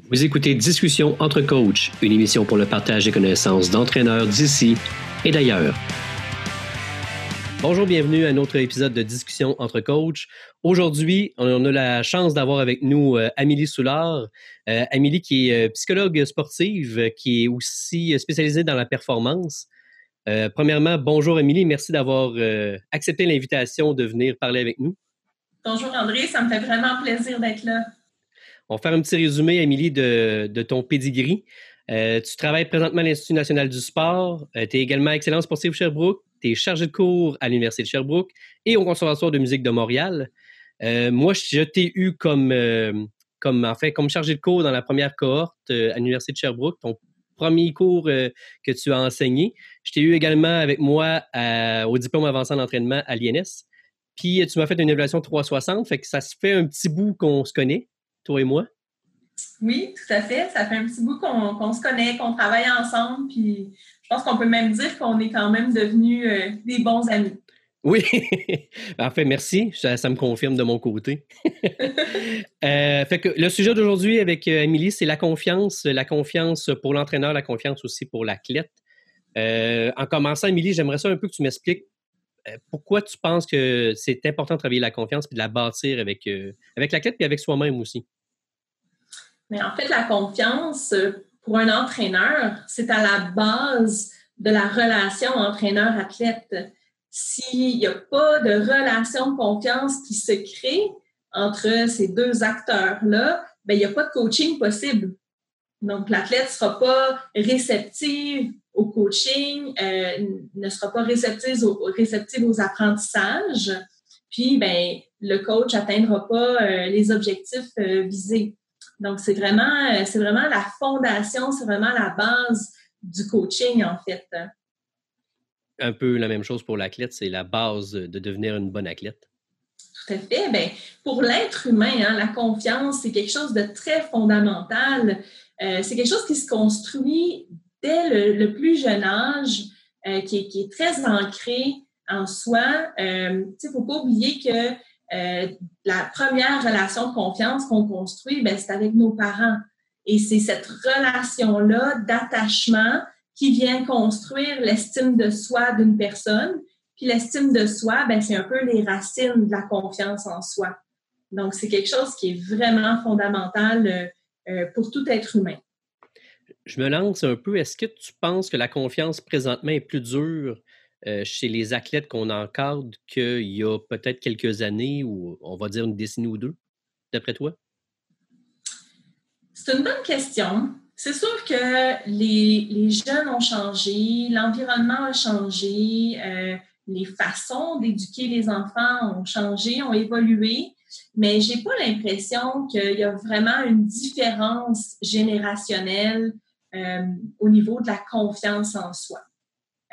Vous écoutez Discussion entre coachs, une émission pour le partage des connaissances d'entraîneurs d'ici et d'ailleurs. Bonjour, bienvenue à un autre épisode de Discussion entre coachs. Aujourd'hui, on a la chance d'avoir avec nous euh, Amélie Soulard. Euh, Amélie qui est euh, psychologue sportive, qui est aussi spécialisée dans la performance. premièrement, bonjour Amélie, merci d'avoir accepté l'invitation de venir parler avec nous. Bonjour André, ça me fait vraiment plaisir d'être là. On va faire un petit résumé, Émilie, de, ton pedigree. Euh, tu travailles présentement à l'Institut national du sport. Euh, tu es également excellence sportive Sherbrooke. Tu es chargé de cours à l'Université de Sherbrooke et au Conservatoire de musique de Montréal. Euh, moi, je t'ai eu comme, comme, comme chargé de cours dans la première cohorte à l'Université de Sherbrooke, ton premier cours que tu as enseigné. Je t'ai eu également avec moi au diplôme avancé en entraînement à l'INS. Puis tu m'as fait une évaluation 360, fait que ça se fait un petit bout qu'on se connaît toi et moi? Oui, tout à fait. Ça fait un petit bout qu'on se connaît, qu'on travaille ensemble, puis je pense qu'on peut même dire qu'on est quand même devenus euh, des bons amis. Oui, en fait, merci. Ça, me confirme de mon côté. Euh, fait que le sujet d'aujourd'hui avec Émilie, euh, c'est la confiance, la confiance pour l'entraîneur, la confiance aussi pour l'athlète. en commençant, Émilie, j'aimerais ça un peu que tu m'expliques pourquoi tu penses que c'est important de travailler la confiance et de la bâtir avec, avec l'athlète et avec soi-même aussi? Mais en fait, la confiance, euh, pour un entraîneur, c'est à la base de la relation entraîneur-athlète. S'il n'y a pas de relation de confiance qui se crée entre ces deux acteurs-là, ben, il n'y a pas de coaching possible. Donc, l'athlète ne sera pas réceptif au coaching, euh, ne sera pas réceptive aux, réceptive aux apprentissages, puis ben, le coach n'atteindra pas euh, les objectifs visés. Donc, c'est vraiment, euh, c'est vraiment la fondation, c'est vraiment la base du coaching, en fait. Un peu la même chose pour l'athlète, c'est la base de devenir une bonne athlète. Tout à fait. Bien, pour l'être humain, hein, la confiance, c'est quelque chose de très fondamental. Euh, c'est quelque chose qui se construit dès le, plus jeune âge, euh, qui, est, très ancré en soi. il ne faut pas oublier que euh, la première relation de confiance qu'on construit, ben, c'est avec nos parents. Et c'est cette relation-là d'attachement qui vient construire l'estime de soi d'une personne. Puis l'estime de soi, ben, c'est un peu les racines de la confiance en soi. Donc, c'est quelque chose qui est vraiment fondamental euh, euh, pour tout être humain. Je me lance un peu. Est-ce que tu penses que la confiance présentement est plus dure euh, chez les athlètes qu'on encadre qu'il y a peut-être quelques années ou on va dire une décennie ou deux, d'après toi? C'est une bonne question. C'est sûr que les, jeunes ont changé, l'environnement a changé, euh, les façons d'éduquer les enfants ont changé, ont évolué, mais je n'ai pas l'impression qu'il y a vraiment une différence générationnelle euh, au niveau de la confiance en soi.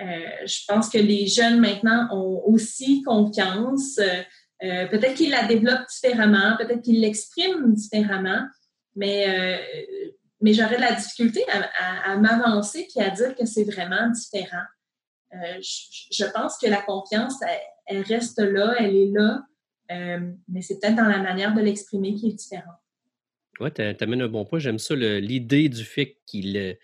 Euh, je pense que les jeunes maintenant ont aussi confiance. Euh, euh, peut-être qu'ils la développent différemment, peut-être qu'ils l'expriment différemment, mais, mais j'aurais de la difficulté à, m'avancer puis à dire que c'est vraiment différent. Je, pense que la confiance, elle, reste là, elle est là, mais c'est peut-être dans la manière de l'exprimer qui est différente. Oui, tu amènes un bon point. J'aime ça, l'idée du fait qu'il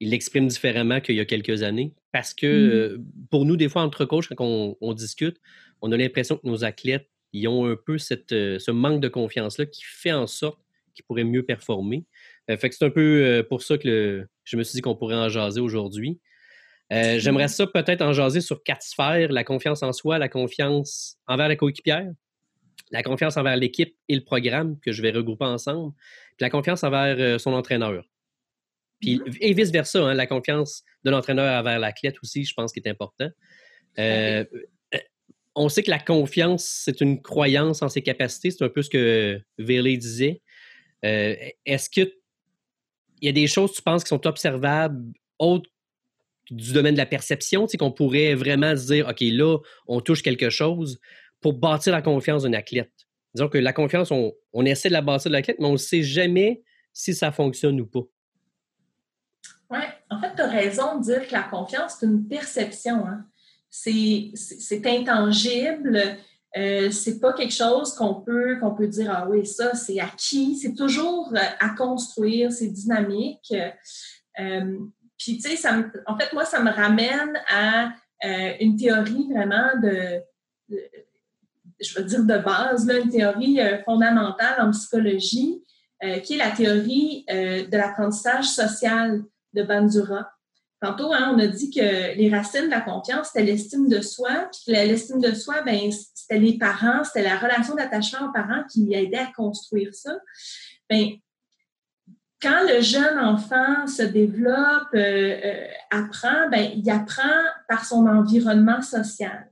il l'exprime différemment qu'il y a quelques années. Parce que mmh. euh, pour nous, des fois, entre coachs, quand on, discute, on a l'impression que nos athlètes, ils ont un peu cette, euh, ce manque de confiance-là qui fait en sorte qu'ils pourraient mieux performer. Euh, fait que c'est un peu pour ça que je me suis dit qu'on pourrait en jaser aujourd'hui. J'aimerais ça peut-être en jaser sur quatre sphères, la confiance en soi, la confiance envers la coéquipière, la confiance envers l'équipe et le programme que je vais regrouper ensemble, puis la confiance envers son entraîneur. Puis, et vice-versa, hein, la confiance de l'entraîneur envers l'athlète aussi, je pense, qui est important. Euh, euh, on sait que la confiance, c'est une croyance en ses capacités. C'est un peu ce que Verley disait. Euh, est-ce que il y a des choses, tu penses, qui sont observables autres du domaine de la perception, qu'on pourrait vraiment se dire, OK, là, on touche quelque chose pour bâtir la confiance d'un athlète. Disons que la confiance, on, on essaie de la bâtir de l'athlète, mais on ne sait jamais si ça fonctionne ou pas. Oui, en fait, tu as raison de dire que la confiance, c'est une perception. Hein. C'est intangible. Euh, c'est pas quelque chose qu'on peut qu'on peut dire ah oui ça c'est acquis c'est toujours euh, à construire c'est dynamique euh, puis tu sais en fait moi ça me ramène à une théorie vraiment de, je veux dire de base une théorie fondamentale en psychologie qui est la théorie de l'apprentissage social de Bandura Tantôt, hein, on a dit que les racines de la confiance, c'était l'estime de soi, puis que l'estime de soi, ben, c'était les parents, c'était la relation d'attachement aux parents qui aidaient à construire ça. Ben, quand le jeune enfant se développe, euh, euh, apprend, ben, il apprend par son environnement social.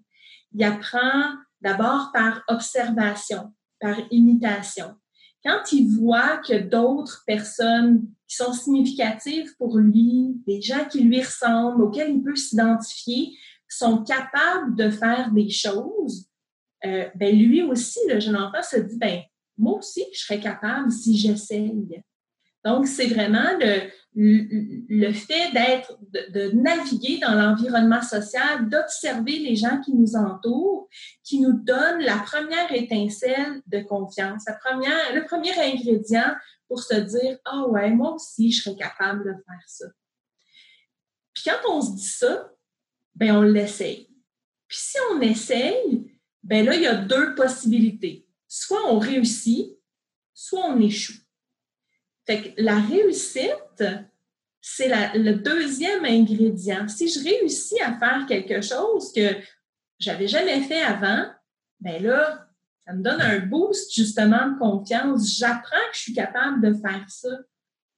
Il apprend d'abord par observation, par imitation. Quand il voit que d'autres personnes qui sont significatives pour lui, des gens qui lui ressemblent, auxquels il peut s'identifier, sont capables de faire des choses, euh, ben lui aussi, le jeune enfant se dit, ben moi aussi, je serais capable si j'essaye. Donc, c'est vraiment le, le fait d'être, de, naviguer dans l'environnement social, d'observer les gens qui nous entourent, qui nous donne la première étincelle de confiance, la première, le premier ingrédient pour se dire Ah ouais, moi aussi, je serais capable de faire ça. Puis quand on se dit ça, ben on l'essaye. Puis si on essaye, ben là, il y a deux possibilités. Soit on réussit, soit on échoue. Fait que la réussite, c'est le deuxième ingrédient. Si je réussis à faire quelque chose que j'avais jamais fait avant, ben là, ça me donne un boost justement de confiance. J'apprends que je suis capable de faire ça.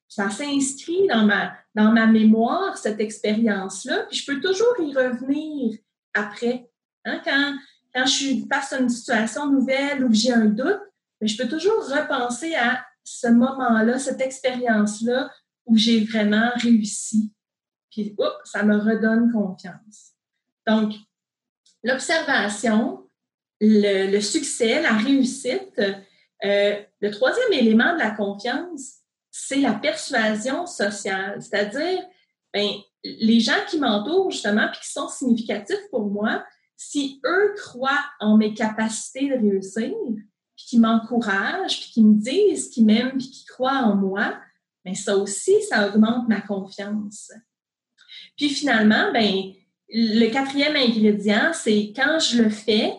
Ça s'inscrit dans ma, mémoire, cette expérience-là, puis je peux toujours y revenir après. Hein, quand, quand je suis face à une situation nouvelle ou que j'ai un doute, ben, je peux toujours repenser à ce moment-là, cette expérience-là où j'ai vraiment réussi. Puis, ça me redonne confiance. Donc, l'observation, le, succès, la réussite. Euh, le troisième élément de la confiance, c'est la persuasion sociale, c'est-à-dire, ben, les gens qui m'entourent justement puis qui sont significatifs pour moi, si eux croient en mes capacités de réussir, qui m'encouragent, puis qui me disent qu'ils m'aiment, puis qui croient en moi, mais ça aussi, ça augmente ma confiance. Puis finalement, ben, le quatrième ingrédient, c'est quand je le fais,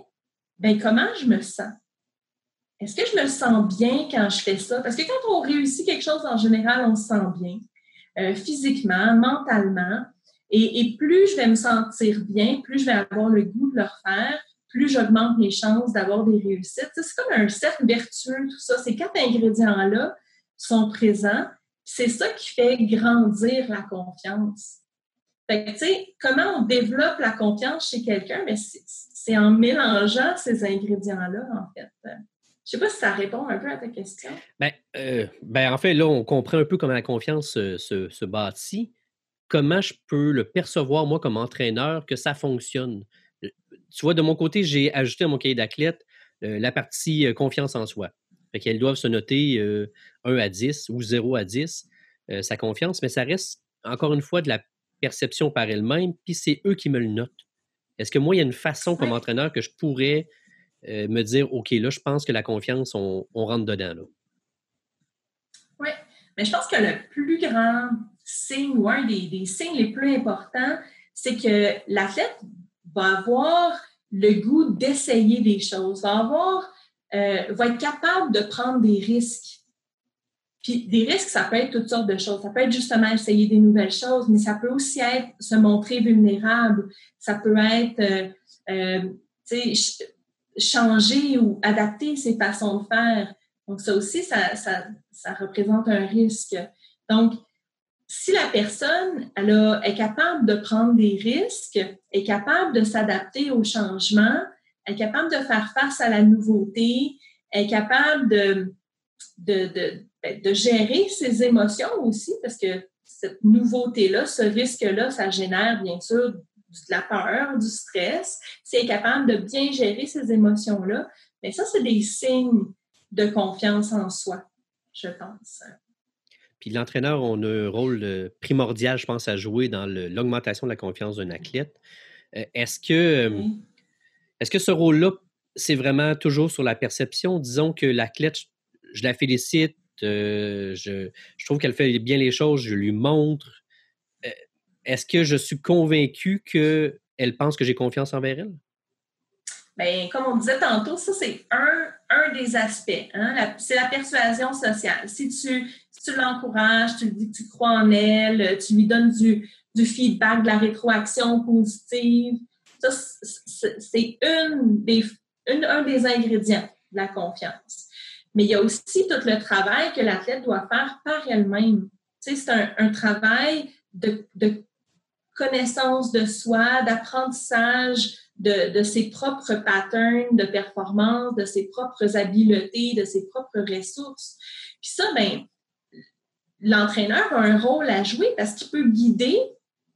ben, comment je me sens? Est-ce que je me sens bien quand je fais ça? Parce que quand on réussit quelque chose, en général, on se sent bien, euh, physiquement, mentalement. Et, et, plus je vais me sentir bien, plus je vais avoir le goût de le refaire, plus j'augmente mes chances d'avoir des réussites. C'est comme un cercle vertueux, tout ça. Ces quatre ingrédients-là sont présents. C'est ça qui fait grandir la confiance. Fait que, tu comment on développe la confiance chez quelqu'un? Mais c'est en mélangeant ces ingrédients-là, en fait. Je sais pas si ça répond un peu à ta question. Ben, euh, ben en fait, là, on comprend un peu comment la confiance se, bâtit. Comment je peux le percevoir, moi, comme entraîneur, que ça fonctionne? tu vois, de mon côté, j'ai ajouté à mon cahier d'athlète euh, la partie euh, confiance en soi. Fait qu'elles doivent se noter 1 euh, à 10 ou 0 à 10, sa confiance, mais ça reste encore une fois de la perception par elle-même, puis c'est eux qui me le notent. Est-ce que moi, il y a une façon comme entraîneur que je pourrais me dire, OK, là, je pense que la confiance, on, rentre dedans. Là? Oui, mais je pense que le plus grand signe ou un des, des signes les plus importants, c'est que l'athlète va avoir le goût d'essayer des choses, va avoir, euh, va être capable de prendre des risques. Puis des risques, ça peut être toutes sortes de choses. Ça peut être justement essayer des nouvelles choses, mais ça peut aussi être se montrer vulnérable. Ça peut être, euh, euh, changer ou adapter ses façons de faire. Donc ça aussi, ça, ça, ça représente un risque. Donc, si la personne elle est capable de prendre des risques, est capable de s'adapter au changement, est capable de faire face à la nouveauté, est capable de, de, ben, de, gérer ses émotions aussi, parce que cette nouveauté-là, ce risque-là, ça génère bien sûr de la peur, du stress. Si elle est capable de bien gérer ces émotions-là, mais ben, ça, c'est des signes de confiance en soi, je pense. Puis l'entraîneur a un rôle euh, primordial, je pense, à jouer dans l'augmentation de la confiance d'un athlète. Euh, est-ce que, est que ce rôle-là c'est vraiment toujours sur la perception? Disons que l'athlète, je, la félicite, euh, je, trouve qu'elle fait bien les choses, je lui montre. Euh, est-ce que je suis convaincu qu'elle pense que j'ai confiance envers elle? Bien, comme on disait tantôt, ça, c'est un, des aspects. Hein. c'est la persuasion sociale. Si tu, tu l'encourages, tu lui dis que tu crois en elle, tu lui donnes du, du feedback, de la rétroaction positive, c'est une des, un des ingrédients de la confiance. Mais il y a aussi tout le travail que l'athlète doit faire par elle-même. C'est un, travail de, connaissance de soi, d'apprentissage de, de, ses propres patterns de performance, de ses propres habiletés, de ses propres ressources. Puis ça, ben, l'entraîneur a un rôle à jouer parce qu'il peut guider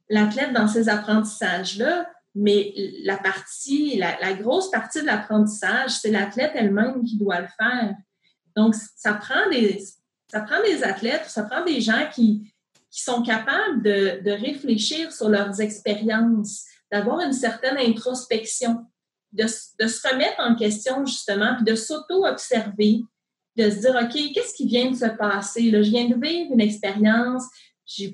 l'athlète dans ces apprentissages-là, mais la partie, la, grosse partie de l'apprentissage, c'est l'athlète elle-même qui doit le faire. Donc, ça prend des, ça prend des athlètes, ça prend des gens qui, qui sont capables de, de réfléchir sur leurs expériences, d'avoir une certaine introspection, de, de, se remettre en question justement, puis de s'auto-observer, de se dire, OK, qu'est-ce qui vient de se passer? Là, je viens de vivre une expérience, je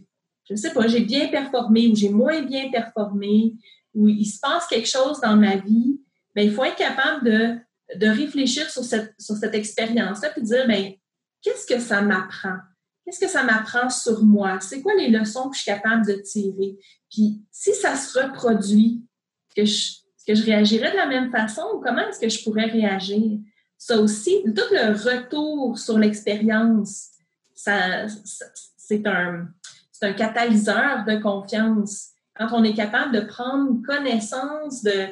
ne sais pas, j'ai bien performé ou j'ai moins bien performé, où il se passe quelque chose dans ma vie, bien, il faut être capable de, de réfléchir sur cette, sur cette expérience-là et dire, bien, qu'est-ce que ça m'apprend? Qu'est-ce que ça m'apprend sur moi? C'est quoi les leçons que je suis capable de tirer? Puis, si ça se reproduit, que je, que je réagirais de la même façon ou comment est-ce que je pourrais réagir? Ça aussi, tout le retour sur l'expérience, ça, c'est un, un catalyseur de confiance quand on est capable de prendre connaissance de,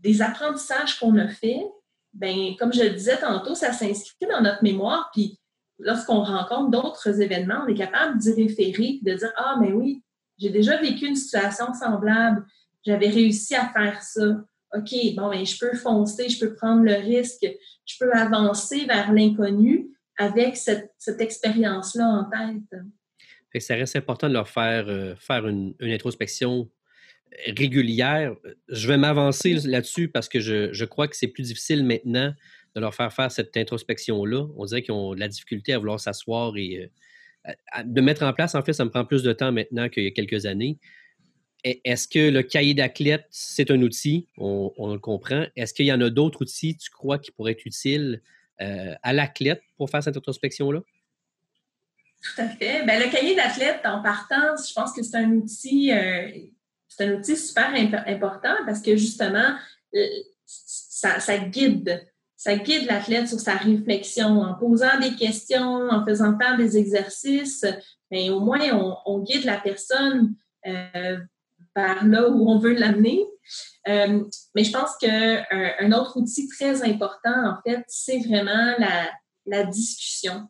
des apprentissages qu'on a faits, ben comme je le disais tantôt, ça s'inscrit dans notre mémoire. Puis lorsqu'on rencontre d'autres événements, on est capable d'y référer de dire Ah, mais oui, j'ai déjà vécu une situation semblable, j'avais réussi à faire ça. OK, bon, ben, je peux foncer, je peux prendre le risque, je peux avancer vers l'inconnu avec cette, cette expérience-là en tête ça reste important de leur faire, euh, faire une, introspection euh, régulière. Je vais m'avancer là-dessus parce que je, crois que c'est plus difficile maintenant de leur faire faire cette introspection-là. On dirait qu'ils ont de la difficulté à vouloir s'asseoir et euh, de mettre en place. En fait, ça me prend plus de temps maintenant qu'il y a quelques années. Est-ce que le cahier d'athlète, c'est un outil? On, le comprend. Est-ce qu'il y en a d'autres outils, tu crois, qui pourraient être utiles à l'athlète pour faire cette introspection-là? Tout à fait. Ben, le cahier d'athlète, en partant, je pense que c'est un outil, euh, c'est un outil super important parce que justement, euh, ça, guide. Ça guide l'athlète sur sa réflexion en posant des questions, en faisant faire des exercices. Au moins, on, guide la personne euh, vers là où on veut l'amener. mais je pense qu'un un autre outil très important, en fait, c'est vraiment la discussion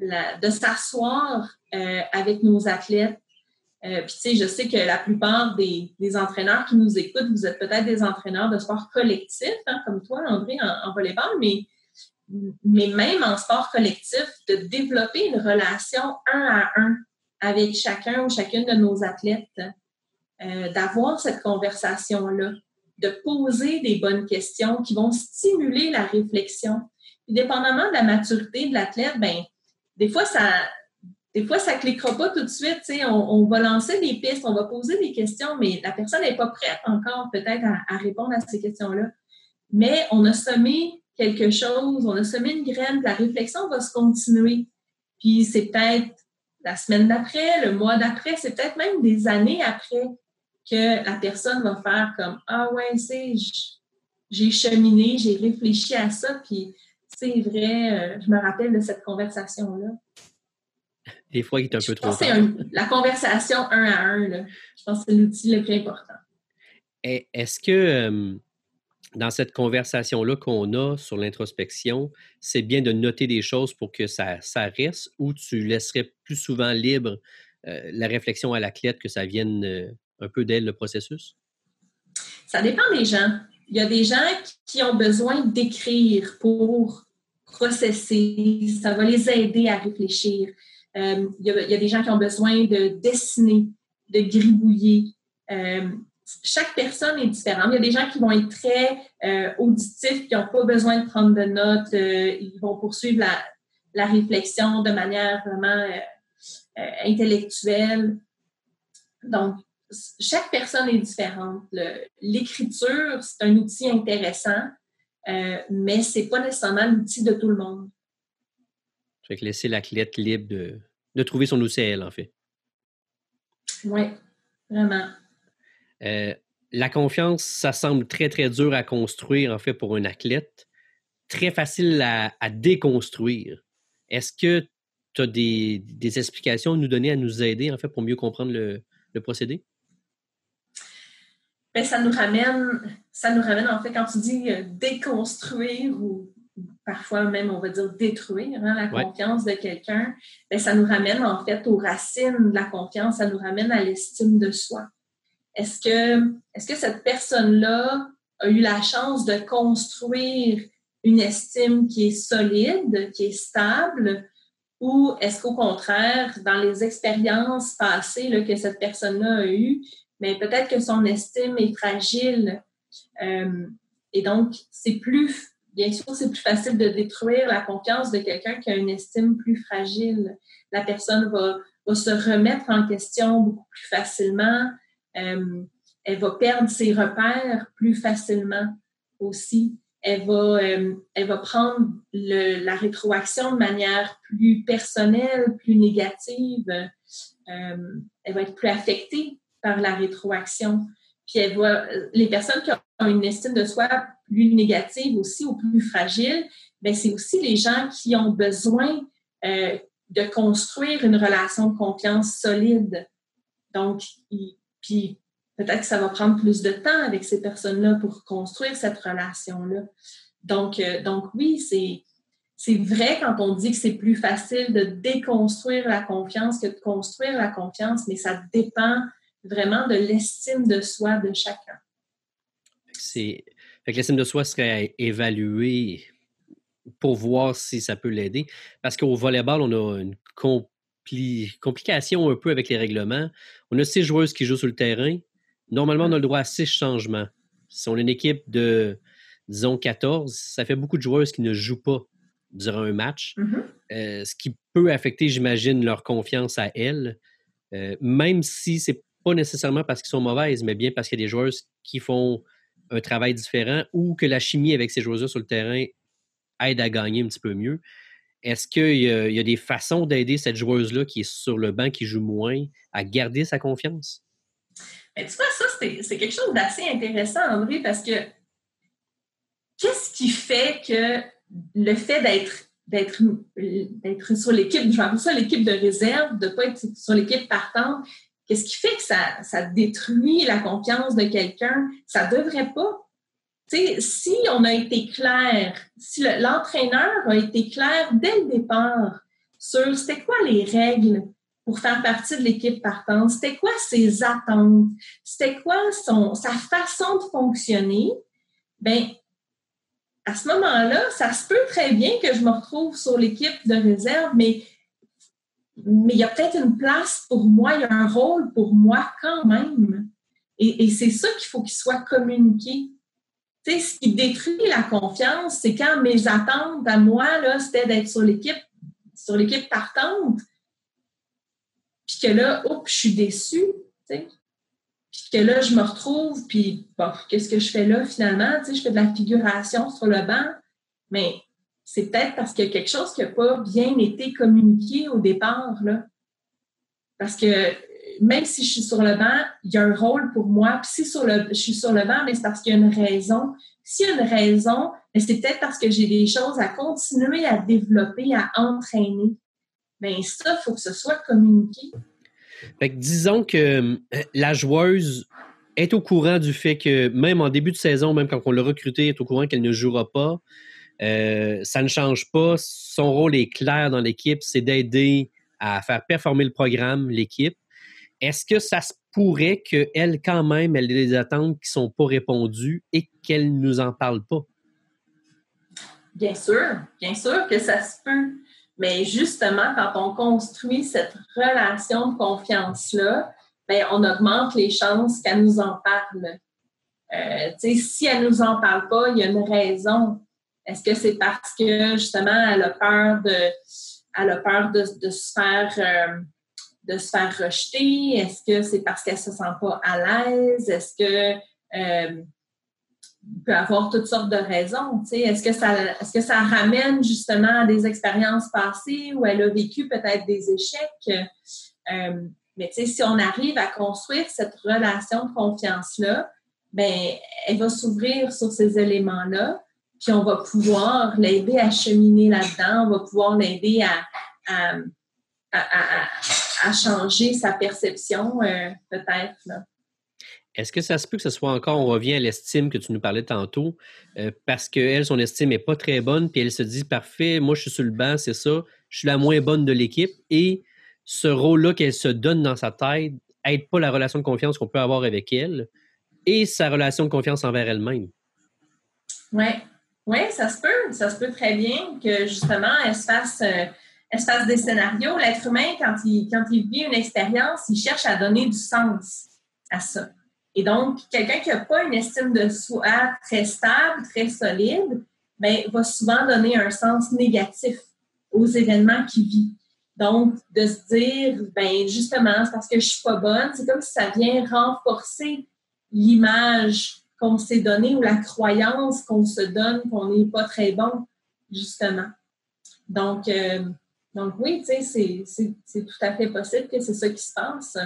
de s'asseoir euh, avec nos athlètes. Euh, puis, tu sais, je sais que la plupart des, entraîneurs qui nous écoutent, vous êtes peut-être des entraîneurs de sport collectif, hein, comme toi, André, en, volleyball, mais, mais même en sport collectif, de développer une relation un à un avec chacun ou chacune de nos athlètes, euh, d'avoir cette conversation-là, de poser des bonnes questions qui vont stimuler la réflexion. Puis, dépendamment de la maturité de l'athlète, ben des fois, ça des fois, ça cliquera pas tout de suite. On, on, va lancer des pistes, on va poser des questions, mais la personne n'est pas prête encore peut-être à, répondre à ces questions-là. Mais on a semé quelque chose, on a semé une graine, la réflexion va se continuer. Puis c'est peut-être la semaine d'après, le mois d'après, c'est peut-être même des années après que la personne va faire comme Ah ouais, c'est j'ai cheminé, j'ai réfléchi à ça, puis c'est vrai, euh, je me rappelle de cette conversation-là. Des fois, il est un peu trop tard. la conversation un à un, là. je pense que c'est l'outil le plus important. Est-ce que euh, dans cette conversation-là qu'on a sur l'introspection, c'est bien de noter des choses pour que ça, ça reste ou tu laisserais plus souvent libre euh, la réflexion à la clé que ça vienne un peu d'elle, le processus? Ça dépend des gens. Il y a des gens qui ont besoin d'écrire pour processer, ça va les aider à réfléchir. Euh, il, y a, des gens qui ont besoin de dessiner, de gribouiller. Euh, chaque personne est différente. Il y a des gens qui vont être très euh, auditifs, qui n'ont pas besoin de prendre de notes. Ils vont poursuivre la, réflexion de manière vraiment intellectuelle. Donc, chaque personne est différente. L'écriture, c'est un outil intéressant, mais ce n'est pas nécessairement l'outil de tout le monde. Fait que laisser l'athlète libre de, de trouver son outil à elle, en fait. Oui, vraiment. Euh, la confiance, ça semble très, très dur à construire, en fait, pour un athlète. Très facile à, déconstruire. Est-ce que tu as des, explications à nous donner, à nous aider, en fait, pour mieux comprendre le, procédé? Bien, ça nous ramène, ça nous ramène, en fait, quand tu dis euh, déconstruire ou parfois même, on va dire, détruire hein, la confiance de quelqu'un, ben, ça nous ramène en fait aux racines de la confiance, ça nous ramène à l'estime de soi. Est-ce que, est que cette personne-là a eu la chance de construire une estime qui est solide, qui est stable, ou est-ce qu'au contraire, dans les expériences passées que cette personne-là a eues, mais ben, peut-être que son estime est fragile. Euh, et donc, c'est plus bien sûr, c'est plus facile de détruire la confiance de quelqu'un qui a une estime plus fragile. La personne va, se remettre en question beaucoup plus facilement. Euh, elle va perdre ses repères plus facilement aussi. Elle va, euh, prendre la rétroaction de manière plus personnelle, plus négative. Elle va être plus affectée par la rétroaction. Puis elle va, les personnes qui ont une estime de soi plus négative aussi ou plus fragile, bien, c'est aussi les gens qui ont besoin euh, de construire une relation de confiance solide. Donc, puis peut-être que ça va prendre plus de temps avec ces personnes-là pour construire cette relation-là. Donc, euh, donc oui, c'est, c'est vrai quand on dit que c'est plus facile de déconstruire la confiance que de construire la confiance, mais ça dépend vraiment de l'estime de soi de chacun. C'est fait que l'estime de soi serait évaluée pour voir si ça peut l'aider. Parce qu'au volleyball, on a une complication un peu avec les règlements. On a six joueuses qui jouent sur le terrain. Normalement, on a le droit à six changements. Si on a une équipe de, disons, 14, ça fait beaucoup de joueuses qui ne jouent pas durant un match, mm-hmm. euh, ce qui peut affecter, j'imagine, leur confiance à elles, euh, même si c'est pas nécessairement parce qu'ils sont mauvaises, mais bien parce qu'il y a des joueuses qui font un travail différent ou que la chimie avec ces joueurs-là sur le terrain aide à gagner un petit peu mieux. Est-ce qu'il y, a des façons d'aider cette joueuse-là qui est sur le banc, qui joue moins, à garder sa confiance? Tu vois, ça, c'est quelque chose d'assez intéressant, André, parce que qu'est-ce qui fait que le fait d'être d'être sur l'équipe, je vais ça l'équipe de réserve, de ne pas être sur l'équipe partante, Qu'est-ce qui fait que ça, ça détruit la confiance de quelqu'un? Ça devrait pas. sais, si on a été clair, si l'entraîneur a été clair dès le départ sur c'était quoi les règles pour faire partie de l'équipe partante, c'était quoi ses attentes, c'était quoi son, sa façon de fonctionner, ben à ce moment-là, ça se peut très bien que je me retrouve sur l'équipe de réserve, mais mais il y a peut-être une place pour moi, il y a un rôle pour moi quand même. Et, c'est ça qu'il faut qu'il soit communiqué. Tu sais, ce qui détruit la confiance, c'est quand mes attentes à moi, là, c'était d'être sur l'équipe, sur l'équipe partante. Puis que là, oups, je suis déçue. Tu sais. Puis que là, je me retrouve, puis bon, qu'est-ce que je fais là finalement? Tu sais, je fais de la figuration sur le banc. Mais c'est peut-être parce qu'il y a quelque chose qui n'a pas bien été communiqué au départ. Parce que même si je suis sur le banc, il y a un rôle pour moi. Puis si je suis sur le banc, mais c'est parce qu'il y a une raison. S'il y a une raison, c'est peut-être parce que j'ai des choses à continuer à développer, à entraîner. Bien, ça, il faut que ce soit communiqué. Fait que disons que euh, la joueuse est au courant du fait que même en début de saison, même quand on l'a recrutée, est au courant qu'elle ne jouera pas. Euh, ça ne change pas. Son rôle est clair dans l'équipe, c'est d'aider à faire performer le programme, l'équipe. Est-ce que ça se pourrait qu'elle, quand même, elle ait des attentes qui ne sont pas répondues et qu'elle ne nous en parle pas? Bien sûr, bien sûr que ça se peut. Mais justement, quand on construit cette relation de confiance-là, ben, on augmente les chances qu'elle nous en parle. Euh, si elle nous en parle pas, il y a une raison. Est-ce que c'est parce que justement elle a peur de, elle a peur de, se faire euh, de se faire rejeter? Est-ce que c'est parce qu'elle se sent pas à l'aise? Est-ce que euh, peut avoir toutes sortes de raisons. Est-ce que ça est-ce que ça ramène justement à des expériences passées où elle a vécu peut-être des échecs? Euh, mais si on arrive à construire cette relation de confiance-là, ben elle va s'ouvrir sur ces éléments-là, puis on va pouvoir l'aider à cheminer là-dedans, on va pouvoir l'aider à, à, changer sa perception, euh, peut-être. Est-ce que ça se peut que ce soit encore, on revient à l'estime que tu nous parlais tantôt, euh, parce qu'elle, son estime n'est pas très bonne, puis elle se dit, parfait, moi je suis sur le banc, c'est ça, je suis la moins bonne de l'équipe, et ce rôle-là qu'elle se donne dans sa tête aide pas la relation de confiance qu'on peut avoir avec elle et sa relation de confiance envers elle-même. Oui, ça se peut, ça se peut très bien que justement elle se fasse, euh, elle se fasse des scénarios. L'être humain, quand il, quand il vit une expérience, il cherche à donner du sens à ça. Et donc, quelqu'un qui n'a pas une estime de soi très stable, très solide, ben, va souvent donner un sens négatif aux événements qu'il vit. Donc, de se dire, ben justement, c'est parce que je suis pas bonne, c'est comme si ça vient renforcer l'image qu'on s'est donnée ou la croyance qu'on se donne qu'on n'est pas très bon, justement. Donc, euh, donc oui, tu sais, c'est tout à fait possible que c'est ça qui se passe.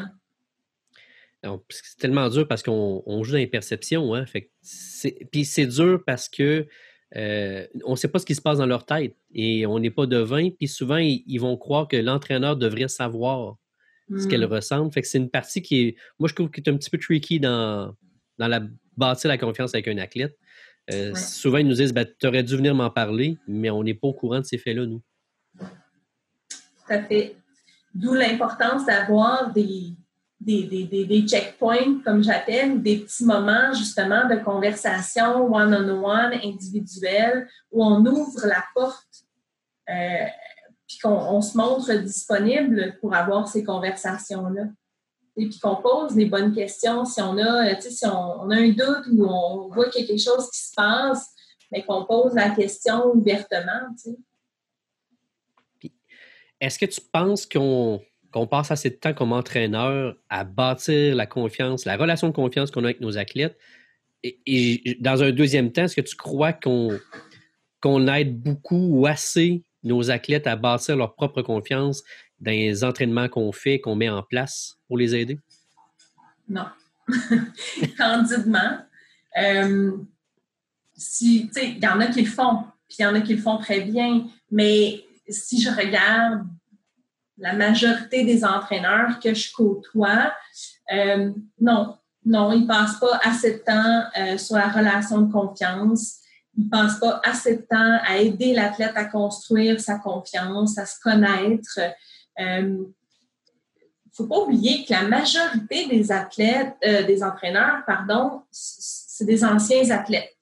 C'est tellement dur parce qu'on joue dans les perceptions. Hein? Fait puis c'est dur parce que euh, on ne sait pas ce qui se passe dans leur tête et on n'est pas devin. Puis souvent, ils, vont croire que l'entraîneur devrait savoir ce qu'elle hmm. ressent. Fait que c'est une partie qui est, moi, je trouve qui est un petit peu tricky dans, dans la bâtir la confiance avec un athlète. Euh, souvent, ils nous disent ben, Tu aurais dû venir m'en parler, mais on n'est pas au courant de ces faits-là, nous. Tout à fait. D'où l'importance d'avoir des, des, checkpoints, comme j'appelle, des petits moments justement de conversation one-on-one, individuelle, où on ouvre la porte, euh, puis qu'on se montre disponible pour avoir ces conversations-là. Et puis qu'on pose les bonnes questions si on a, euh, si on, a un doute ou on voit quelque chose qui se passe, mais qu'on pose la question ouvertement. Est-ce que tu penses qu'on passe assez de temps comme entraîneur à bâtir la confiance, la relation de confiance qu'on a avec nos athlètes? Et, dans un deuxième temps, est-ce que tu crois qu'on qu'on aide beaucoup ou assez nos athlètes à bâtir leur propre confiance dans les entraînements qu'on fait, qu'on met en place pour les aider? Non. Candidement. Euh, si, il y en a qui le font, puis il y en a qui le font très bien, mais si je regarde la majorité des entraîneurs que je côtoie, euh, non, non, ils passent pas assez de temps euh, sur la relation de confiance. Ils passent pas assez de temps à aider l'athlète à construire sa confiance, à se connaître. Il euh, faut pas oublier que la majorité des athlètes, des entraîneurs, pardon, c'est des anciens athlètes.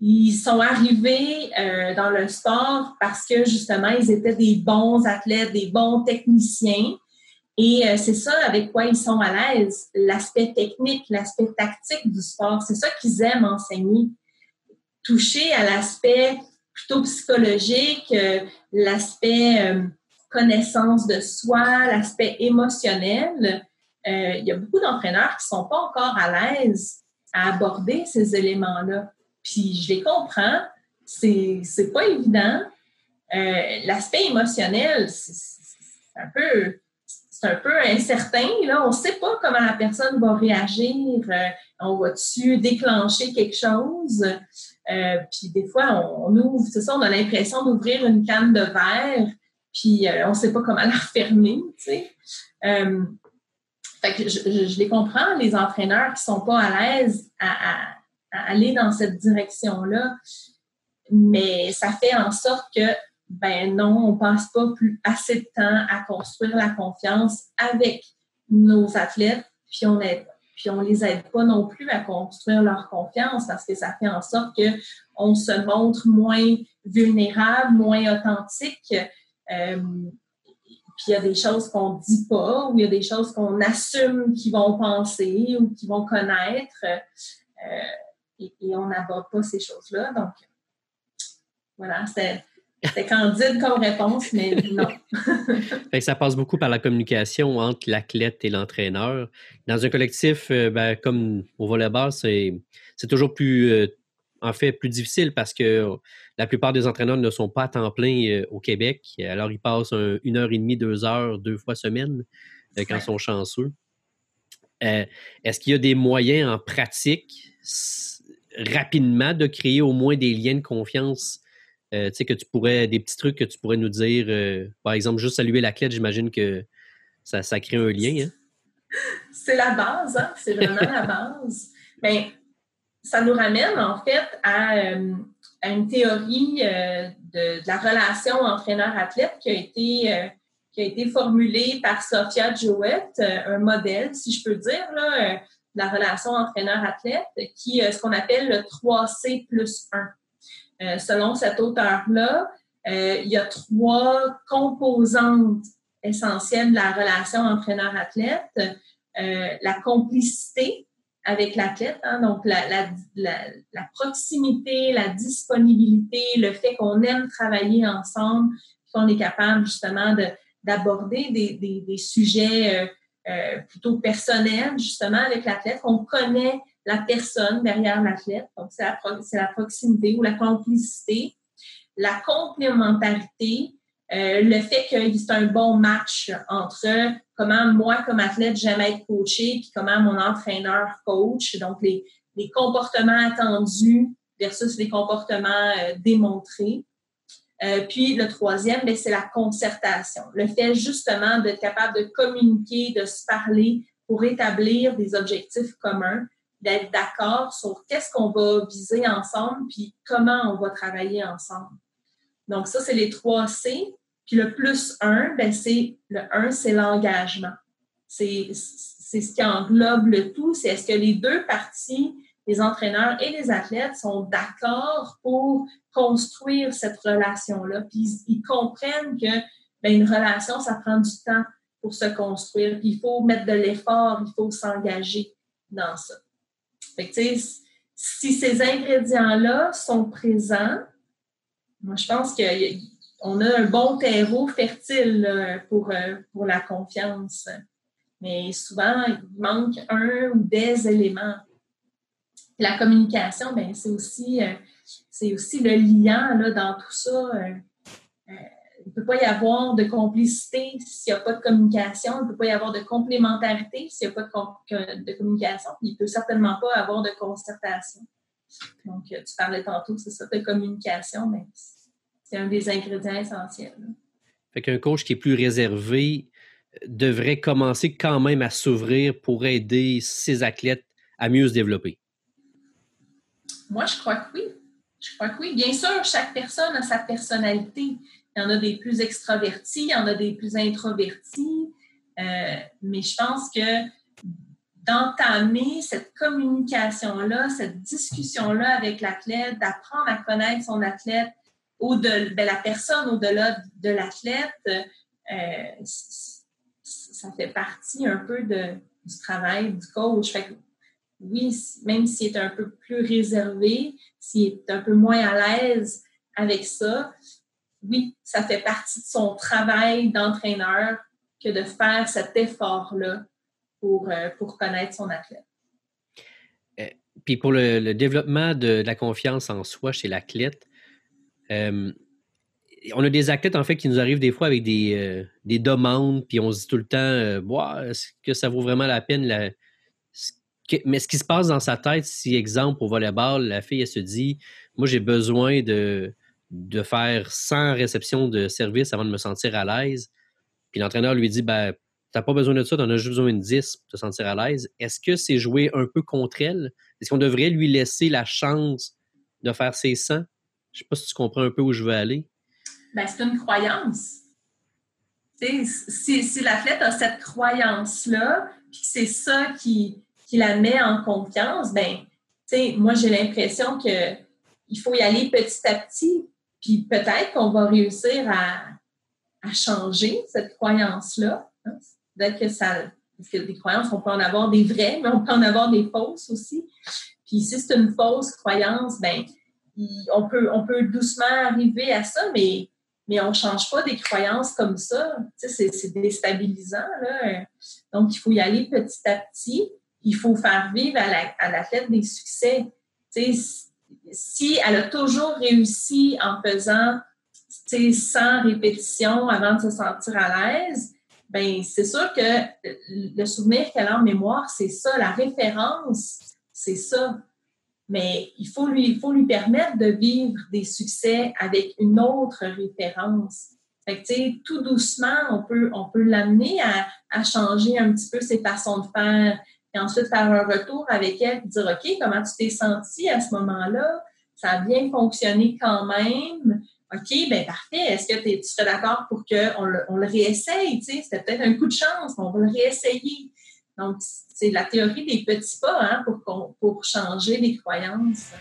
Ils sont arrivés euh, dans le sport parce que justement, ils étaient des bons athlètes, des bons techniciens. Et euh, c'est ça avec quoi ils sont à l'aise, l'aspect technique, l'aspect tactique du sport. C'est ça qu'ils aiment enseigner. Toucher à l'aspect plutôt psychologique, euh, l'aspect connaissance de soi, l'aspect émotionnel. il y a beaucoup d'entraîneurs qui ne sont pas encore à l'aise à aborder ces éléments-là. Puis je les comprends. C'est, c'est pas évident. Euh, l'aspect émotionnel, c'est, un peu c'est un peu incertain. Là. On ne sait pas comment la personne va réagir. Euh, on va-tu déclencher quelque chose? Euh, puis des fois, on, ouvre, c'est ça, on a l'impression d'ouvrir une canne de verre, puis on ne sait pas comment la refermer. Tu sais. que je, les comprends, les entraîneurs qui ne sont pas à l'aise à aller dans cette direction-là. Mais ça fait en sorte que, ben non, on passe pas assez de temps à construire la confiance avec nos athlètes, puis on aide, puis on les aide pas non plus à construire leur confiance parce que ça fait en sorte que on se montre moins vulnérable, moins authentique. Euh, puis il y a des choses qu'on ne dit pas, ou il y a des choses qu'on assume qu'ils vont penser ou qu'ils vont connaître, euh, et, on n'aborde pas ces choses-là. Donc, voilà, c'est c'est candide comme réponse, mais non. ça passe beaucoup par la communication entre l'athlète et l'entraîneur. Dans un collectif, euh, ben, comme au volleyball, c'est toujours plus, euh, en fait, plus difficile parce que la plupart des entraîneurs ne sont pas à temps plein euh, au Québec. Alors, ils passent une heure et demie, deux heures, deux fois semaine quand ils sont chanceux. Est-ce qu'il y a des moyens en pratique rapidement de créer au moins des liens de confiance? Euh, tu sais, que tu pourrais, des petits trucs que tu pourrais nous dire, euh, par exemple, juste saluer l'athlète, j'imagine que ça, ça, crée un lien. Hein? C'est la base, hein? c'est vraiment la base. Mais ben, ça nous ramène en fait à, euh, une théorie de, la relation entraîneur-athlète qui a été qui a été formulée par Sophia Jowett, un modèle, si je peux dire, là, de la relation entraîneur-athlète, qui est ce qu'on appelle le 3C plus 1. Euh, selon cet auteur-là, euh, il y a trois composantes essentielles de la relation entraîneur-athlète. Euh, la complicité avec l'athlète, hein, donc la, proximité, la disponibilité, le fait qu'on aime travailler ensemble, qu'on est capable justement d'aborder des, sujets plutôt personnels justement avec l'athlète, qu'on connaît la personne derrière l'athlète. Donc, c'est la, proximité ou la complicité, la complémentarité, euh, le fait qu'il c'est un bon match entre comment moi, comme athlète, j'aime être coaché, puis comment mon entraîneur coach. Donc, les, comportements attendus versus les comportements euh, démontrés. Euh, puis le troisième, ben, c'est la concertation. Le fait justement d'être capable de communiquer, de se parler pour établir des objectifs communs d'être d'accord sur qu'est-ce qu'on va viser ensemble, puis comment on va travailler ensemble. Donc, ça, c'est les trois C. Puis le plus un, ben c'est le un, c'est l'engagement. C'est ce qui englobe le tout. C'est est-ce que les deux parties, les entraîneurs et les athlètes, sont d'accord pour construire cette relation-là. Puis ils, comprennent que ben, une relation, ça prend du temps pour se construire. Puis il faut mettre de l'effort, il faut s'engager dans ça si ces ingrédients-là sont présents, moi, je pense qu'on a un bon terreau fertile pour, euh, pour la confiance. Mais souvent, il manque un ou des éléments. La communication, ben, c'est aussi, euh, aussi le lien là, dans tout ça. Euh, il ne peut pas y avoir de complicité s'il n'y a pas de communication. Il ne peut pas y avoir de complémentarité s'il n'y a pas de, communication. Il ne peut certainement pas avoir de concertation. Donc, tu parlais tantôt, c'est ça, de communication, mais c'est un des ingrédients essentiels. Fait qu'un coach qui est plus réservé euh, devrait commencer quand même à s'ouvrir pour aider ses athlètes à mieux se développer. Moi, je crois que oui. Je crois que oui. Bien sûr, chaque personne a sa personnalité. Il y en a des plus extravertis, il y en a des plus introvertis. Euh, mais je pense que d'entamer cette communication-là, cette discussion-là avec l'athlète, d'apprendre à connaître son athlète, ou de, ben, la personne au-delà de l'athlète, euh, ça fait partie un peu de, du travail du coach. Fait oui, même s'il est un peu plus réservé, s'il est un peu moins à l'aise avec ça, oui, ça fait partie de son travail d'entraîneur que de faire cet effort-là pour, euh, pour connaître son athlète. Euh, puis pour le, développement de, la confiance en soi chez l'athlète, euh, on a des athlètes en fait qui nous arrivent des fois avec des, demandes, puis on se dit tout le temps, est-ce que ça vaut vraiment la peine? mais ce qui se passe dans sa tête, si exemple au volleyball, la fille elle se dit, moi j'ai besoin de, faire 100 réceptions de service avant de me sentir à l'aise. Puis l'entraîneur lui dit ben, Tu n'as pas besoin de ça, tu en as juste besoin de 10 pour te sentir à l'aise. Est-ce que c'est jouer un peu contre elle? Est-ce qu'on devrait lui laisser la chance de faire ses 100? Je ne sais pas si tu comprends un peu où je veux aller. Ben, c'est une croyance. si, si l'athlète a cette croyance-là, puis que c'est ça qui, qui la met en confiance, ben, moi, j'ai l'impression qu'il faut y aller petit à petit. Puis peut-être qu'on va réussir à, à changer cette croyance-là. Hein. Peut-être que ça, parce que des croyances, on peut en avoir des vraies, mais on peut en avoir des fausses aussi. Puis si c'est une fausse croyance, ben on peut, doucement arriver à ça, mais, on ne change pas des croyances comme ça. Tu sais, c'est déstabilisant. Là. Donc, il faut y aller petit à petit. Il faut faire vivre à la, à la des succès. Si elle a toujours réussi en faisant tu sais, 100 répétitions avant de se sentir à l'aise, ben c'est sûr que le souvenir qu'elle a en mémoire, c'est ça, la référence, c'est ça. Mais il faut, lui, il faut lui permettre de vivre des succès avec une autre référence. Fait que, tout doucement, on peut, on peut l'amener à, changer un petit peu ses façons de faire, et ensuite faire un retour avec elle et dire OK, comment tu t'es senti à ce moment-là? Ça a bien fonctionné quand même. OK, ben parfait. Est-ce que tu serais d'accord pour qu'on le, on le réessaye? C'était peut-être un coup de chance, mais on va le réessayer. Donc, c'est la théorie des petits pas hein, pour, pour changer les croyances.